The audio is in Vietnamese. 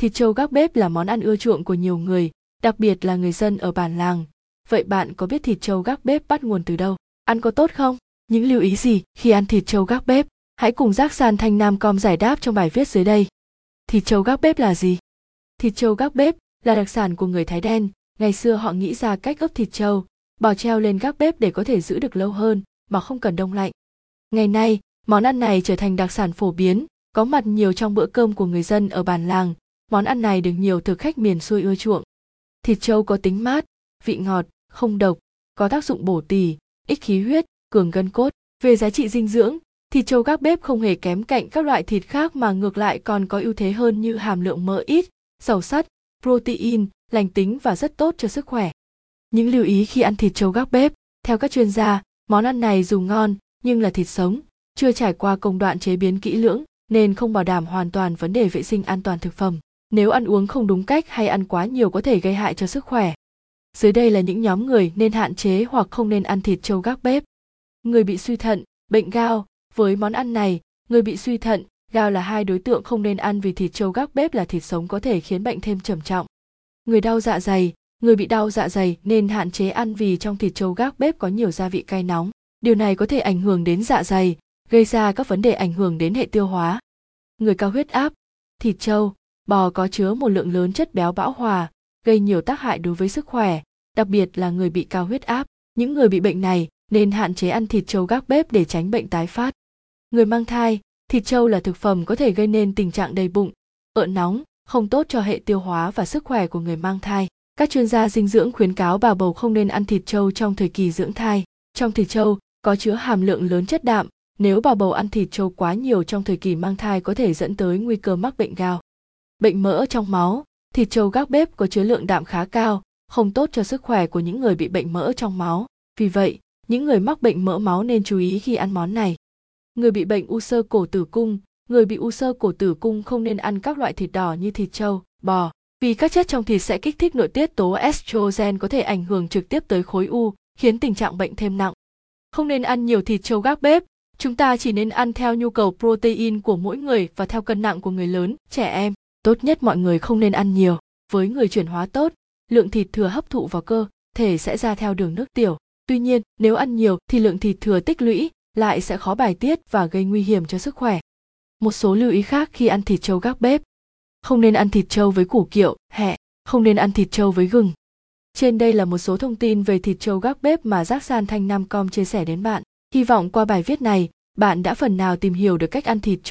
Thịt trâu gác bếp là món ăn ưa chuộng của nhiều người, đặc biệt là người dân ở bản làng. Vậy bạn có biết thịt trâu gác bếp bắt nguồn từ đâu? Ăn có tốt không? Những lưu ý gì khi ăn thịt trâu gác bếp? Hãy cùng Giác San Thanh Nam Com giải đáp trong bài viết dưới đây. Thịt trâu gác bếp là gì? Thịt trâu gác bếp là đặc sản của người Thái đen. Ngày xưa họ nghĩ ra cách ướp thịt trâu, bò treo lên gác bếp để có thể giữ được lâu hơn mà không cần đông lạnh. Ngày nay, món ăn này trở thành đặc sản phổ biến, có mặt nhiều trong bữa cơm của người dân ở bản làng. Món ăn này được nhiều thực khách miền xuôi ưa chuộng. Thịt trâu có tính mát, vị ngọt, không độc, có tác dụng bổ tỳ, ích khí huyết, cường gân cốt. Về giá trị dinh dưỡng, thịt trâu gác bếp không hề kém cạnh các loại thịt khác mà ngược lại còn có ưu thế hơn như hàm lượng mỡ ít, giàu sắt, protein, lành tính và rất tốt cho sức khỏe. Những lưu ý khi ăn thịt trâu gác bếp, theo các chuyên gia, món ăn này dù ngon nhưng là thịt sống, chưa trải qua công đoạn chế biến kỹ lưỡng nên không bảo đảm hoàn toàn vấn đề vệ sinh an toàn thực phẩm. Nếu ăn uống không đúng cách hay ăn quá nhiều có thể gây hại cho sức khỏe. Dưới đây là những nhóm người nên hạn chế hoặc không nên ăn thịt trâu gác bếp. Người bị suy thận, bệnh gao, với món ăn này, người bị suy thận, gao là hai đối tượng không nên ăn vì thịt trâu gác bếp là thịt sống có thể khiến bệnh thêm trầm trọng. Người đau dạ dày, người bị đau dạ dày nên hạn chế ăn vì trong thịt trâu gác bếp có nhiều gia vị cay nóng. Điều này có thể ảnh hưởng đến dạ dày, gây ra các vấn đề ảnh hưởng đến hệ tiêu hóa. Người cao huyết áp, thịt trâu, bò có chứa một lượng lớn chất béo bão hòa, gây nhiều tác hại đối với sức khỏe, đặc biệt là người bị cao huyết áp. Những người bị bệnh này nên hạn chế ăn thịt trâu gác bếp để tránh bệnh tái phát. Người mang thai, thịt trâu là thực phẩm có thể gây nên tình trạng đầy bụng, ợn nóng, không tốt cho hệ tiêu hóa và sức khỏe của người mang thai. Các chuyên gia dinh dưỡng khuyến cáo bà bầu không nên ăn thịt trâu trong thời kỳ dưỡng thai. Trong thịt trâu có chứa hàm lượng lớn chất đạm, nếu bà bầu ăn thịt trâu quá nhiều trong thời kỳ mang thai có thể dẫn tới nguy cơ mắc bệnh gao. Bệnh mỡ trong máu, thịt trâu gác bếp có chứa lượng đạm khá cao, không tốt cho sức khỏe của những người bị bệnh mỡ trong máu. Vì vậy, những người mắc bệnh mỡ máu nên chú ý khi ăn món này. Người bị bệnh u sơ cổ tử cung, người bị u sơ cổ tử cung không nên ăn các loại thịt đỏ như thịt trâu, bò, vì các chất trong thịt sẽ kích thích nội tiết tố estrogen có thể ảnh hưởng trực tiếp tới khối u, khiến tình trạng bệnh thêm nặng. Không nên ăn nhiều thịt trâu gác bếp, chúng ta chỉ nên ăn theo nhu cầu protein của mỗi người và theo cân nặng của người lớn, trẻ em. Tốt nhất mọi người không nên ăn nhiều. Với người chuyển hóa tốt, lượng thịt thừa hấp thụ vào cơ thể sẽ ra theo đường nước tiểu. Tuy nhiên, nếu ăn nhiều thì lượng thịt thừa tích lũy lại sẽ khó bài tiết và gây nguy hiểm cho sức khỏe. Một số lưu ý khác khi ăn thịt trâu gác bếp. Không nên ăn thịt trâu với củ kiệu, hẹ, không nên ăn thịt trâu với gừng. Trên đây là một số thông tin về thịt trâu gác bếp mà Giác San Thanh Nam Com chia sẻ đến bạn. Hy vọng qua bài viết này, bạn đã phần nào tìm hiểu được cách ăn thịt trâu